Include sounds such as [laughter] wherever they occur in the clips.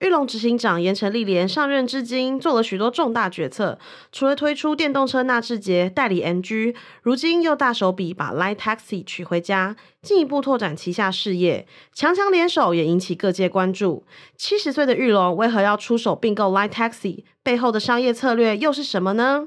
裕隆执行长盐城立连上任至今，做了许多重大决策。除了推出电动车纳智捷代理 NG，如今又大手笔把 Light Taxi 娶回家，进一步拓展旗下事业。强强联手也引起各界关注。七十岁的裕隆为何要出手并购 Light Taxi？背后的商业策略又是什么呢？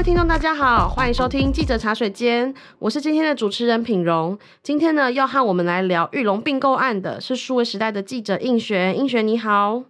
位听众，大家好，欢迎收听记者茶水间，我是今天的主持人品荣。今天呢，要和我们来聊玉龙并购案的是数位时代的记者映璇，映璇你好。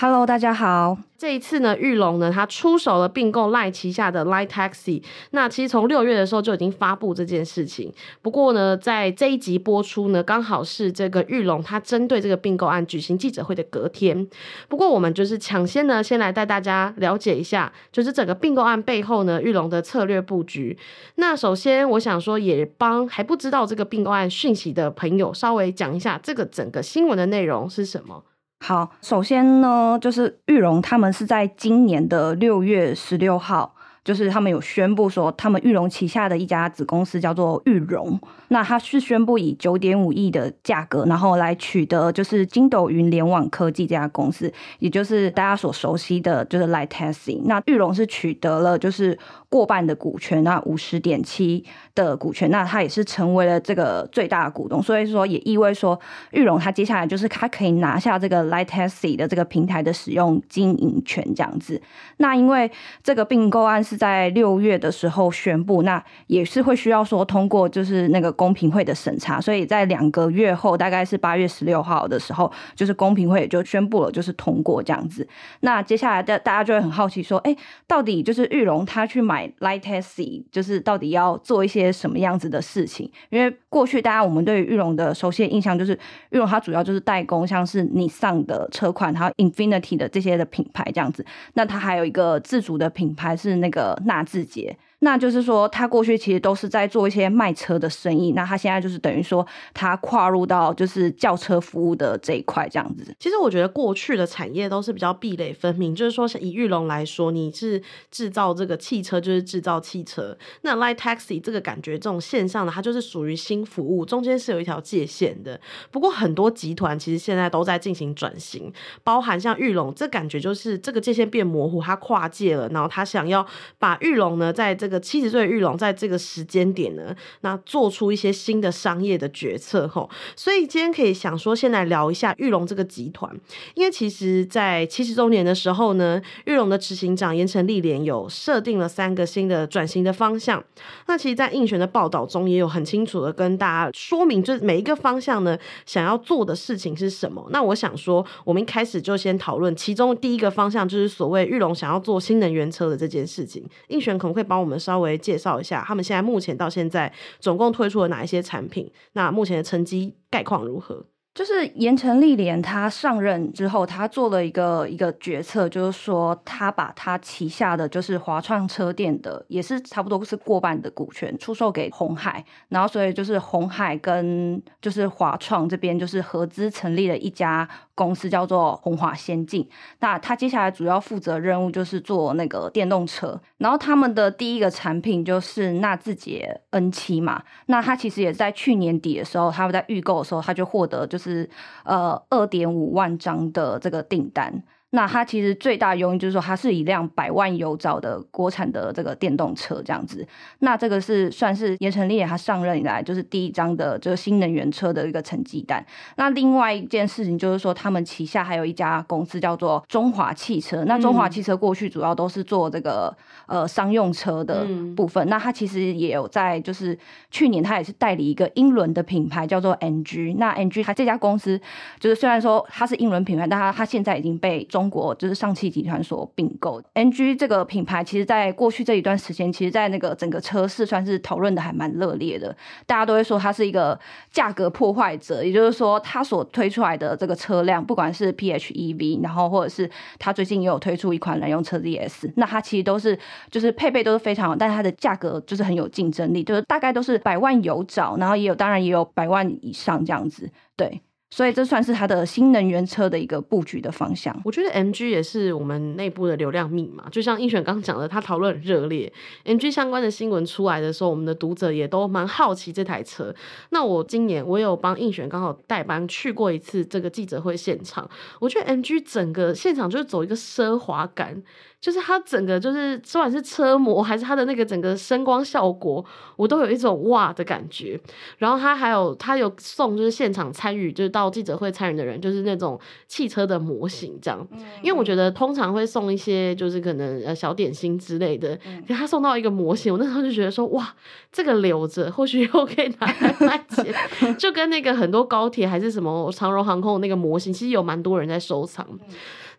Hello，大家好。这一次呢，玉龙呢，他出手了并购 LINE 旗下的 LINE Taxi。那其实从六月的时候就已经发布这件事情。不过呢，在这一集播出呢，刚好是这个玉龙他针对这个并购案举行记者会的隔天。不过我们就是抢先呢，先来带大家了解一下，就是整个并购案背后呢，玉龙的策略布局。那首先，我想说，也帮还不知道这个并购案讯息的朋友稍微讲一下，这个整个新闻的内容是什么。好，首先呢，就是玉荣他们是在今年的六月十六号。就是他们有宣布说，他们裕隆旗下的一家子公司叫做裕融，那他是宣布以九点五亿的价格，然后来取得就是筋斗云联网科技这家公司，也就是大家所熟悉的就是 Light Taxi。那裕隆是取得了就是过半的股权，那五十点七的股权，那他也是成为了这个最大的股东，所以说也意味说裕隆他接下来就是他可以拿下这个 Light Taxi 的这个平台的使用经营权这样子。那因为这个并购案是在六月的时候宣布，那也是会需要说通过就是那个公平会的审查，所以在两个月后，大概是八月十六号的时候，就是公平会也就宣布了就是通过这样子。那接下来的大家就会很好奇说，哎，到底就是玉龙他去买 Light Taxi，就是到底要做一些什么样子的事情？因为过去大家我们对于裕隆的熟悉的印象就是玉龙它主要就是代工像是你上的车款，还有 Infinity 的这些的品牌这样子。那它还有一个自主的品牌是那个。的纳智捷。那就是说，他过去其实都是在做一些卖车的生意。那他现在就是等于说，他跨入到就是轿车服务的这一块，这样子。其实我觉得过去的产业都是比较壁垒分明，就是说，以玉龙来说，你是制造这个汽车，就是制造汽车。那 Light Taxi 这个感觉，这种线上的，它就是属于新服务，中间是有一条界限的。不过很多集团其实现在都在进行转型，包含像玉龙，这感觉就是这个界限变模糊，它跨界了，然后他想要把玉龙呢，在这这个七十岁的裕隆在这个时间点呢，那做出一些新的商业的决策吼，所以今天可以想说，先来聊一下玉龙这个集团，因为其实，在七十周年的时候呢，玉龙的执行长盐城立连有设定了三个新的转型的方向。那其实，在应选的报道中，也有很清楚的跟大家说明，就是每一个方向呢，想要做的事情是什么。那我想说，我们一开始就先讨论其中第一个方向，就是所谓玉龙想要做新能源车的这件事情。应选可能会帮我们？稍微介绍一下，他们现在目前到现在总共推出了哪一些产品？那目前的成绩概况如何？就是盐城立连他上任之后，他做了一个一个决策，就是说他把他旗下的就是华创车店的，也是差不多是过半的股权出售给红海，然后所以就是红海跟就是华创这边就是合资成立了一家公司，叫做鸿华先进。那他接下来主要负责任务就是做那个电动车，然后他们的第一个产品就是纳智捷 N 七嘛。那他其实也在去年底的时候，他们在预购的时候，他就获得就。是呃二点五万张的这个订单。那它其实最大的原因就是说，它是一辆百万油找的国产的这个电动车这样子。那这个是算是盐城立连他上任以来就是第一张的这个新能源车的一个成绩单。那另外一件事情就是说，他们旗下还有一家公司叫做中华汽车。那中华汽车过去主要都是做这个呃商用车的部分。嗯、那它其实也有在就是去年它也是代理一个英伦的品牌叫做 NG。那 NG 它这家公司就是虽然说它是英伦品牌，但它它现在已经被中中国就是上汽集团所并购 NG 这个品牌，其实在过去这一段时间，其实在那个整个车市算是讨论的还蛮热烈的。大家都会说它是一个价格破坏者，也就是说，它所推出来的这个车辆，不管是 PHEV，然后或者是它最近也有推出一款燃油车 ZS，那它其实都是就是配备都是非常好，但它的价格就是很有竞争力，就是大概都是百万有找，然后也有当然也有百万以上这样子，对。所以这算是它的新能源车的一个布局的方向。我觉得 MG 也是我们内部的流量密码，就像映璇刚讲的，他讨论很热烈。MG 相关的新闻出来的时候，我们的读者也都蛮好奇这台车。那我今年我有帮映璇刚好代班去过一次这个记者会现场，我觉得 MG 整个现场就是走一个奢华感。就是它整个就是，不管是车模还是它的那个整个声光效果，我都有一种哇的感觉。然后它还有它有送，就是现场参与，就是到记者会参与的人，就是那种汽车的模型这样。因为我觉得通常会送一些，就是可能呃小点心之类的，给他送到一个模型，我那时候就觉得说哇，这个留着，或许以后可以拿来卖钱。[laughs] 就跟那个很多高铁还是什么长荣航空的那个模型，其实有蛮多人在收藏。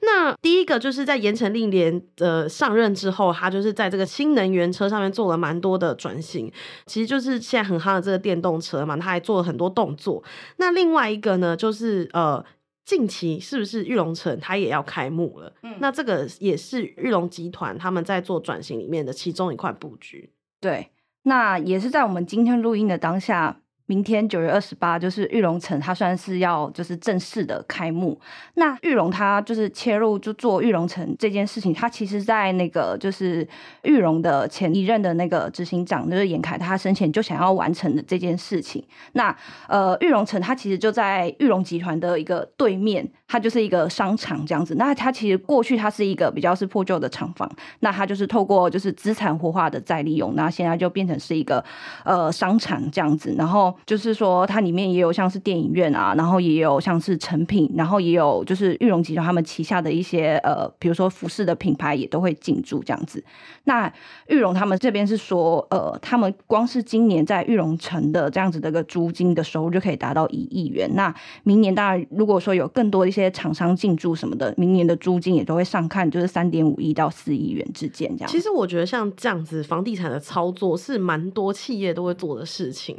那第一个就是在盐城令联的上任之后，他就是在这个新能源车上面做了蛮多的转型，其实就是现在很夯的这个电动车嘛，他还做了很多动作。那另外一个呢，就是呃，近期是不是玉龙城它也要开幕了？嗯，那这个也是玉龙集团他们在做转型里面的其中一块布局。对，那也是在我们今天录音的当下。明天九月二十八，就是玉龙城，它算是要就是正式的开幕。那玉龙它就是切入就做玉龙城这件事情，它其实在那个就是玉龙的前一任的那个执行长就是严凯，他生前就想要完成的这件事情。那呃，玉龙城它其实就在玉龙集团的一个对面，它就是一个商场这样子。那它其实过去它是一个比较是破旧的厂房，那它就是透过就是资产活化的再利用，那现在就变成是一个呃商场这样子，然后。就是说，它里面也有像是电影院啊，然后也有像是成品，然后也有就是裕隆集团他们旗下的一些呃，比如说服饰的品牌也都会进驻这样子。那裕隆他们这边是说，呃，他们光是今年在裕隆城的这样子的一个租金的收入就可以达到一亿元。那明年当然，如果说有更多一些厂商进驻什么的，明年的租金也都会上看，就是三点五亿到四亿元之间这样。其实我觉得像这样子房地产的操作是蛮多企业都会做的事情。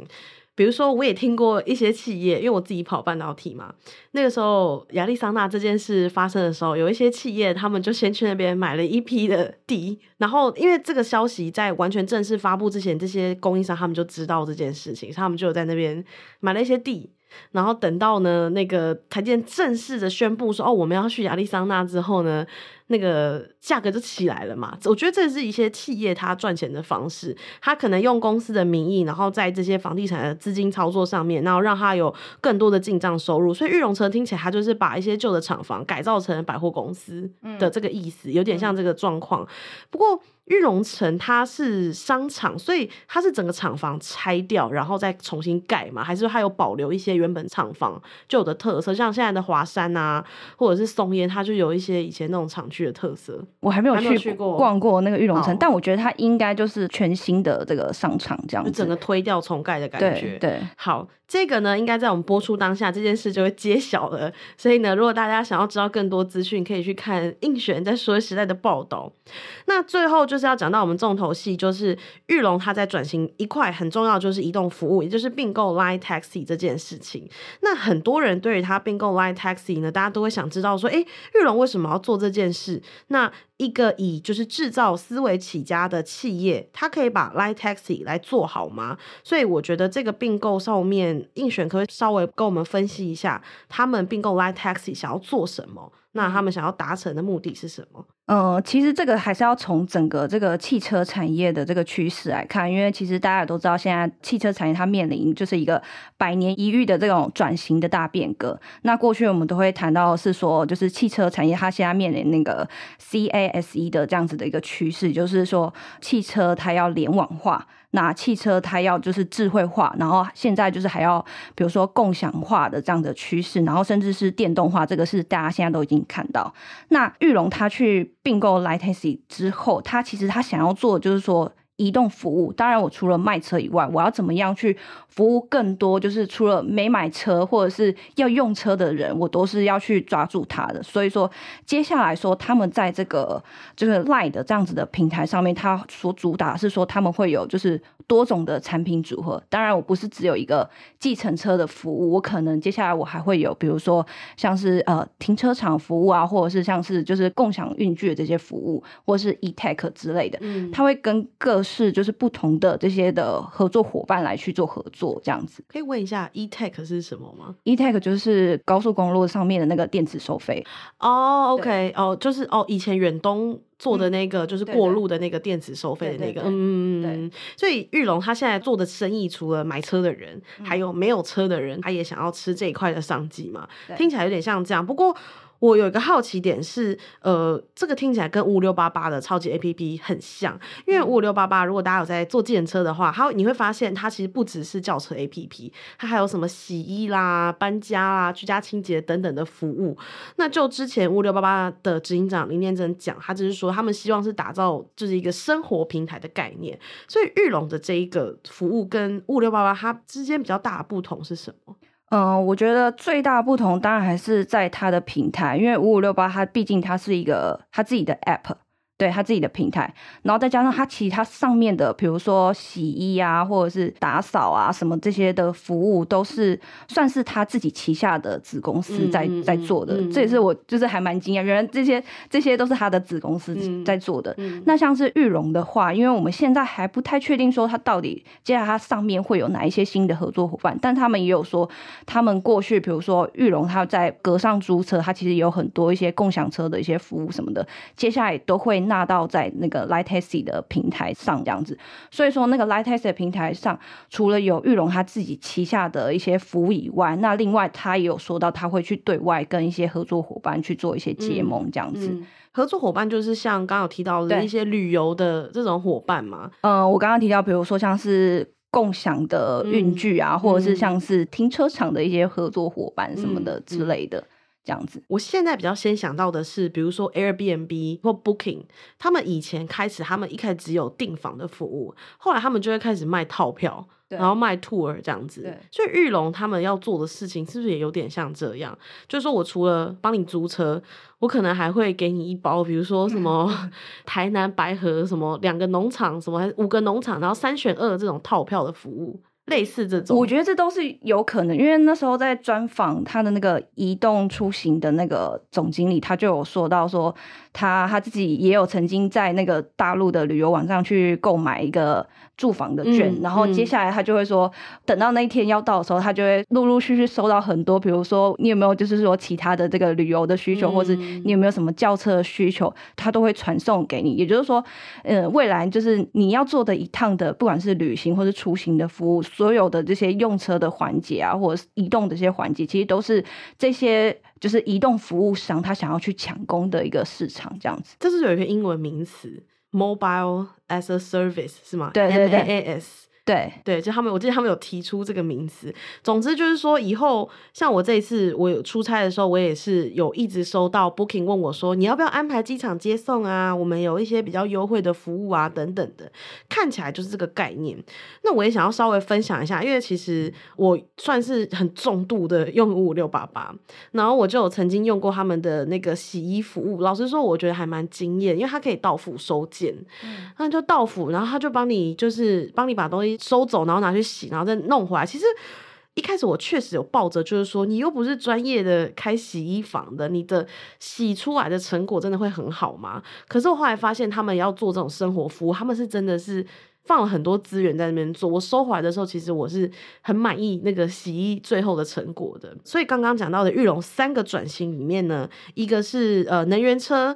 比如说，我也听过一些企业，因为我自己跑半导体嘛。那个时候，亚利桑那这件事发生的时候，有一些企业他们就先去那边买了一批的地，然后因为这个消息在完全正式发布之前，这些供应商他们就知道这件事情，他们就在那边买了一些地。然后等到呢，那个台积电正式的宣布说，哦，我们要去亚利桑那之后呢。那个价格就起来了嘛？我觉得这是一些企业它赚钱的方式，它可能用公司的名义，然后在这些房地产的资金操作上面，然后让它有更多的进账收入。所以玉龙城听起来它就是把一些旧的厂房改造成百货公司的这个意思，嗯、有点像这个状况。不过玉龙城它是商场，所以它是整个厂房拆掉，然后再重新盖嘛？还是它有保留一些原本厂房就有的特色？像现在的华山啊，或者是松烟，它就有一些以前那种厂区。的特色，我还没有去逛过那个玉龙城，但我觉得它应该就是全新的这个商场这样子，整个推掉重盖的感觉。对，对，好，这个呢，应该在我们播出当下这件事就会揭晓了。所以呢，如果大家想要知道更多资讯，可以去看映璇在说时代的报道。那最后就是要讲到我们重头戏，就是玉龙它在转型一块很重要，就是移动服务，也就是并购 Line Taxi 这件事情。那很多人对于它并购 Line Taxi 呢，大家都会想知道说，哎，玉龙为什么要做这件事？那一个以就是制造思维起家的企业，它可以把 Line Taxi 来做好吗？所以我觉得这个并购上面，映璇可以稍微跟我们分析一下，他们并购 Line Taxi 想要做什么？那他们想要达成的目的是什么？呃，其实这个还是要从整个这个汽车产业的这个趋势来看，因为其实大家也都知道，现在汽车产业它面临就是一个百年一遇的这种转型的大变革。那过去我们都会谈到是说，就是汽车产业它现在面临那个 CASE 的这样子的一个趋势，就是说汽车它要联网化。那汽车它要就是智慧化，然后现在就是还要比如说共享化的这样的趋势，然后甚至是电动化，这个是大家现在都已经看到。那裕隆它去并购 lightsea 之后，他其实他想要做的就是说。移动服务，当然我除了卖车以外，我要怎么样去服务更多？就是除了没买车或者是要用车的人，我都是要去抓住他的。所以说，接下来说他们在这个就是 Line 的这样子的平台上面，他所主打是说他们会有就是多种的产品组合。当然，我不是只有一个计程车的服务，我可能接下来我还会有，比如说像是呃停车场服务啊，或者是像是就是共享运具的这些服务，或者是 eTech 之类的。嗯，他会跟各。适就是不同的这些的合作伙伴来去做合作，这样子。可以问一下，E-Tech 是什么吗？E-Tech 就是高速公路上面的那个电子收费。哦、oh,，OK，哦，oh, 就是哦，以前远东做的那个，就是过路的那个电子收费的那个，嗯嗯，所以玉龙他现在做的生意，除了买车的人，嗯、还有没有车的人，他也想要吃这一块的商机嘛？听起来有点像这样，不过。我有一个好奇点是，呃，这个听起来跟五五六八八的超级 APP 很像，因为五五六八八如果大家有在坐计程车的话，它你会发现它其实不只是轿车 APP，它还有什么洗衣啦、搬家啦、居家清洁等等的服务。那就之前五五六八八的执行长林念真讲，他就是说他们希望是打造就是一个生活平台的概念，所以玉龙的这一个服务跟五五六八八它之间比较大的不同是什么？嗯，我觉得最大不同当然还是在它的平台，因为五五六八它毕竟它是一个它自己的 app。对他自己的平台，然后再加上他其他上面的，比如说洗衣啊，或者是打扫啊，什么这些的服务，都是算是他自己旗下的子公司在、嗯、在做的。嗯、这也是我就是还蛮惊讶，原来这些这些都是他的子公司在做的。嗯、那像是玉龙的话，因为我们现在还不太确定说他到底接下来他上面会有哪一些新的合作伙伴，但他们也有说，他们过去比如说玉龙他在格上租车，他其实有很多一些共享车的一些服务什么的，接下来都会。纳到在那个 Light Taxi 的平台上这样子，所以说那个 Light Taxi 的平台上，除了有玉龙他自己旗下的一些服务以外，那另外他也有说到他会去对外跟一些合作伙伴去做一些结盟这样子。嗯嗯、合作伙伴就是像刚刚有提到的一些旅游的这种伙伴嘛？嗯、呃，我刚刚提到，比如说像是共享的运具啊，嗯、或者是像是停车场的一些合作伙伴什么的之类的。嗯嗯这样子，我现在比较先想到的是，比如说 Airbnb 或 Booking，他们以前开始，他们一开始只有订房的服务，后来他们就会开始卖套票，然后卖 tour 这样子。所以玉龙他们要做的事情，是不是也有点像这样？就是说我除了帮你租车，我可能还会给你一包，比如说什么 [laughs] 台南白河什么两个农场，什么五个农场，然后三选二这种套票的服务。类似这种，我觉得这都是有可能，因为那时候在专访他的那个移动出行的那个总经理，他就有说到说。他他自己也有曾经在那个大陆的旅游网上去购买一个住房的券，嗯、然后接下来他就会说，嗯、等到那一天要到的时候，他就会陆陆续续收到很多，比如说你有没有就是说其他的这个旅游的需求，嗯、或者你有没有什么轿车的需求，他都会传送给你。也就是说，嗯，未来就是你要做的一趟的，不管是旅行或是出行的服务，所有的这些用车的环节啊，或者是移动的这些环节，其实都是这些。就是移动服务商他想要去抢攻的一个市场，这样子。这是有一个英文名词 ，Mobile as a Service 是吗？对对对，MaaS。 对对，就他们，我记得他们有提出这个名词。总之就是说，以后像我这一次我有出差的时候，我也是有一直收到 Booking 问我说，你要不要安排机场接送啊？我们有一些比较优惠的服务啊，等等的。看起来就是这个概念。那我也想要稍微分享一下，因为其实我算是很重度的用五五六八八，然后我就有曾经用过他们的那个洗衣服务。老实说，我觉得还蛮惊艳，因为它可以到付收件，那、嗯、就到付，然后他就帮你就是帮你把东西。收走，然后拿去洗，然后再弄回来。其实一开始我确实有抱着，就是说你又不是专业的开洗衣房的，你的洗出来的成果真的会很好吗？可是我后来发现，他们要做这种生活服务，他们是真的是放了很多资源在那边做。我收回来的时候，其实我是很满意那个洗衣最后的成果的。所以刚刚讲到的玉龙三个转型里面呢，一个是呃能源车、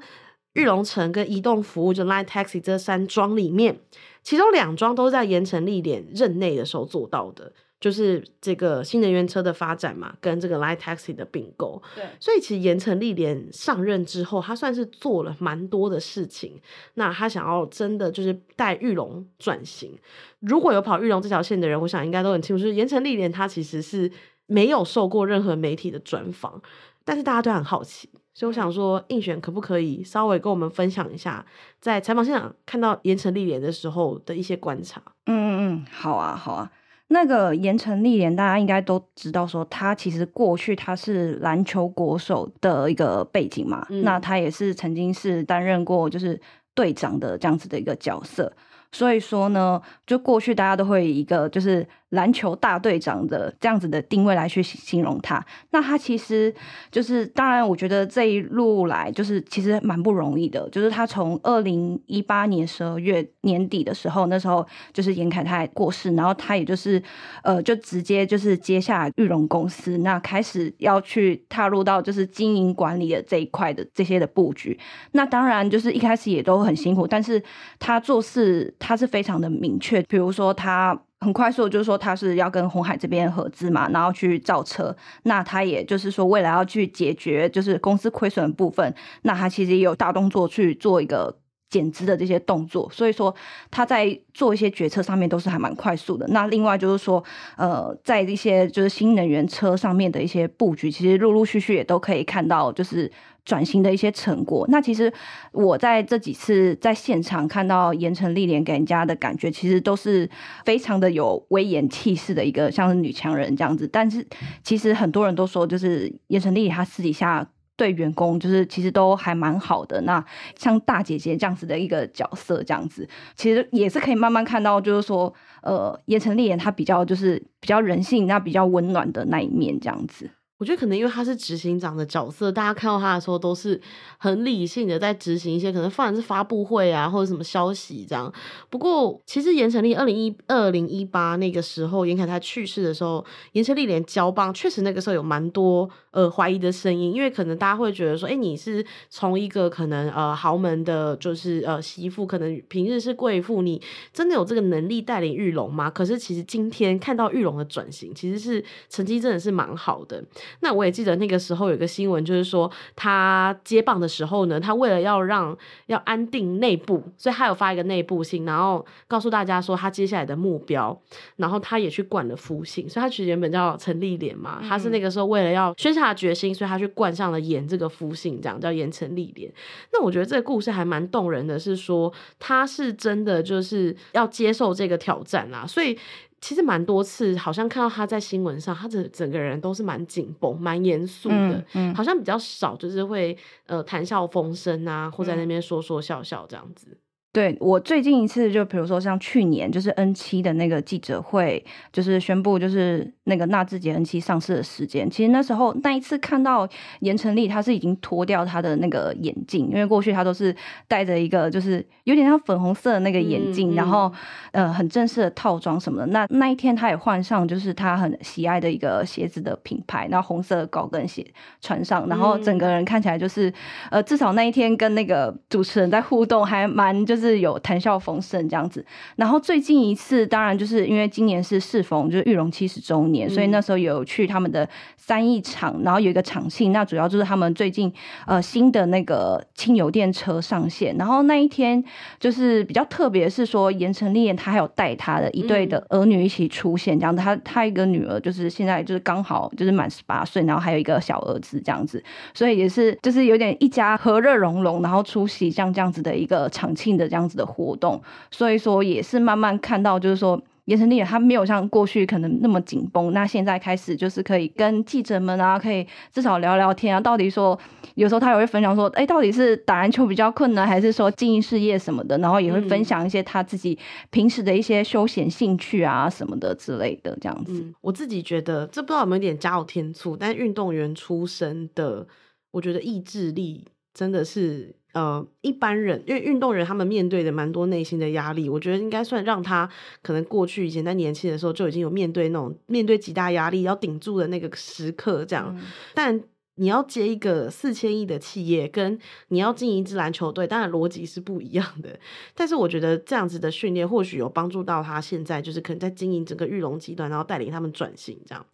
裕隆城跟移动服务，就 Line Taxi 这三桩里面。其中两桩都是在盐城立联任内的时候做到的，就是这个新能源车的发展嘛，跟这个 Line Taxi 的并购。对，所以其实盐城立联上任之后，他算是做了蛮多的事情。那他想要真的就是带玉龙转型。如果有跑玉龙这条线的人，我想应该都很清楚，就是盐城立联他其实是没有受过任何媒体的专访，但是大家都很好奇。所以我想说，应选可不可以稍微跟我们分享一下，在采访现场看到盐埕立联的时候的一些观察？嗯嗯嗯，好啊好啊。那个盐埕立联，大家应该都知道，说他其实过去他是篮球国手的一个背景嘛，嗯、那他也是曾经是担任过就是队长的这样子的一个角色。所以说呢，就过去大家都会以一个就是篮球大队长的这样子的定位来去形容他。那他其实就是，当然，我觉得这一路来就是其实蛮不容易的。就是他从二零一八年十二月年底的时候，那时候就是严凯泰过世，然后他也就是呃，就直接就是接下玉龙公司，那开始要去踏入到就是经营管理的这一块的这些的布局。那当然就是一开始也都很辛苦，但是他做事他是非常的明确，比如说他。很快速，就是说他是要跟鸿海这边合资嘛，然后去造车。那他也就是说，为了要去解决就是公司亏损的部分，那他其实也有大动作去做一个减资的这些动作。所以说他在做一些决策上面都是还蛮快速的。那另外就是说，呃，在一些就是新能源车上面的一些布局，其实陆陆续续也都可以看到，就是。转型的一些成果，那其实我在这几次在现场看到盐城丽莲给人家的感觉，其实都是非常的有威严气势的一个像是女强人这样子。但是其实很多人都说，就是盐城丽莲她私底下对员工就是其实都还蛮好的。那像大姐姐这样子的一个角色，这样子其实也是可以慢慢看到，就是说呃，盐城丽莲她比较就是比较人性，那比较温暖的那一面这样子。我觉得可能因为他是执行长的角色，大家看到他的时候都是很理性的在执行一些可能，反而是发布会啊或者什么消息这样。不过其实盐城丽二零一二零一八那个时候，严凯泰去世的时候，盐城丽莲交棒，确实那个时候有蛮多呃怀疑的声音，因为可能大家会觉得说，哎，你是从一个可能呃豪门的，就是呃媳妇，可能平日是贵妇，你真的有这个能力带领玉龙吗？可是其实今天看到玉龙的转型，其实是成绩真的是蛮好的。那我也记得那个时候有个新闻，就是说他接棒的时候呢，他为了要让要安定内部，所以他有发一个内部信，然后告诉大家说他接下来的目标，然后他也去冠了夫姓，所以他其实原本叫陈丽莲嘛，他是那个时候为了要宣下决心，所以他去冠上了盐这个夫姓，这样叫盐城丽莲。那我觉得这个故事还蛮动人的，是说他是真的就是要接受这个挑战啦，所以。其实蛮多次，好像看到他在新闻上，他整整个人都是蛮紧绷、蛮严肃的，嗯嗯、好像比较少就是会呃谈笑风生啊，或在那边说说笑笑这样子。对，我最近一次就比如说像去年就是 N 七的那个记者会，就是宣布就是那个纳智捷 N 七上市的时间。其实那时候那一次看到严成丽，他是已经脱掉他的那个眼镜，因为过去他都是戴着一个就是有点像粉红色的那个眼镜，嗯、然后呃很正式的套装什么的。那那一天他也换上就是他很喜爱的一个鞋子的品牌，然后红色的高跟鞋穿上，然后整个人看起来就是呃至少那一天跟那个主持人在互动还蛮就是。是有谈笑风生这样子，然后最近一次当然就是因为今年是适逢就是玉龙七十周年，嗯、所以那时候有去他们的三义场，然后有一个场庆，那主要就是他们最近呃新的那个轻油电车上线，然后那一天就是比较特别是说盐城丽莲他还有带他的一对的儿女一起出现，这样子，他他一个女儿就是现在就是刚好就是满十八岁，然后还有一个小儿子这样子，所以也是就是有点一家和乐融融，然后出席像这样子的一个场庆的。这样子的活动，所以说也是慢慢看到，就是说盐城丽莲他没有像过去可能那么紧绷，那现在开始就是可以跟记者们啊，可以至少聊聊天啊。到底说有时候他也会分享说，哎，到底是打篮球比较困难，还是说经营事业什么的？然后也会分享一些他自己平时的一些休闲兴趣啊什么的之类的这样子。嗯，我自己觉得这不知道有没有点加有天醋，但运动员出身的，我觉得意志力真的是。呃，一般人因为运动员他们面对的蛮多内心的压力，我觉得应该算让他可能过去以前在年轻的时候就已经有面对那种面对极大压力要顶住的那个时刻这样。嗯、但你要接一个四千亿的企业，跟你要经营一支篮球队，当然逻辑是不一样的。但是我觉得这样子的训练或许有帮助到他现在就是可能在经营整个玉龙集团，然后带领他们转型这样。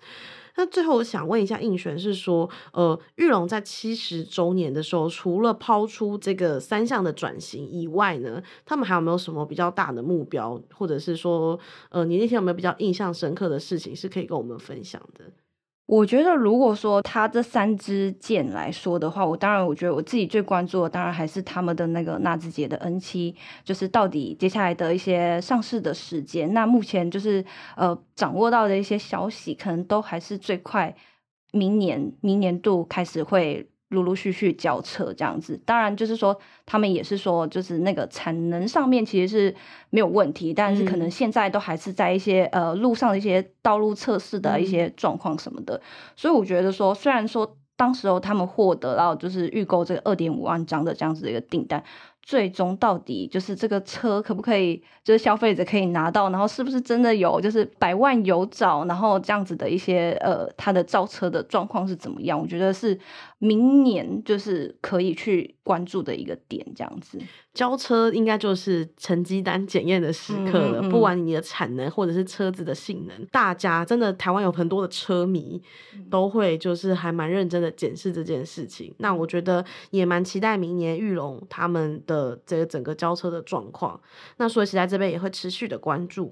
那最后我想问一下应璇，是说，呃，玉龙在七十周年的时候，除了抛出这个三项的转型以外呢，他们还有没有什么比较大的目标，或者是说，呃，你那天有没有比较印象深刻的事情是可以跟我们分享的？我觉得，如果说他这三支箭来说的话，我当然，我觉得我自己最关注的，当然还是他们的那个纳智捷的 N 七，就是到底接下来的一些上市的时间。那目前就是呃掌握到的一些消息，可能都还是最快明年明年度开始会陆陆续续交车这样子。当然，就是说他们也是说，就是那个产能上面其实是没有问题，但是可能现在都还是在一些呃路上的一些道路测试的一些状况什么的。所以我觉得说，虽然说当时候他们获得到就是预购这个二点五万张的这样子的一个订单。最终到底就是这个车可不可以，就是消费者可以拿到，然后是不是真的有就是百万有找，然后这样子的一些呃，它的造车的状况是怎么样？我觉得是明年就是可以去关注的一个点，这样子。交车应该就是成绩单检验的时刻了，嗯嗯，不管你的产能或者是车子的性能，大家真的台湾有很多的车迷都会就是还蛮认真的检视这件事情。那我觉得也蛮期待明年裕隆他们的这个整个交车的状况。那所以其实在这边也会持续的关注。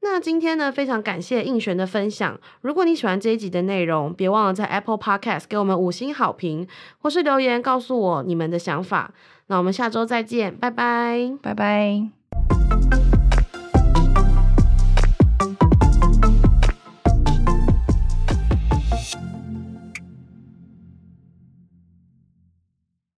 那今天呢，非常感谢映璇的分享。如果你喜欢这一集的内容，别忘了在 Apple Podcast 给我们五星好评，或是留言告诉我你们的想法。那我们下周再见，拜拜，拜拜。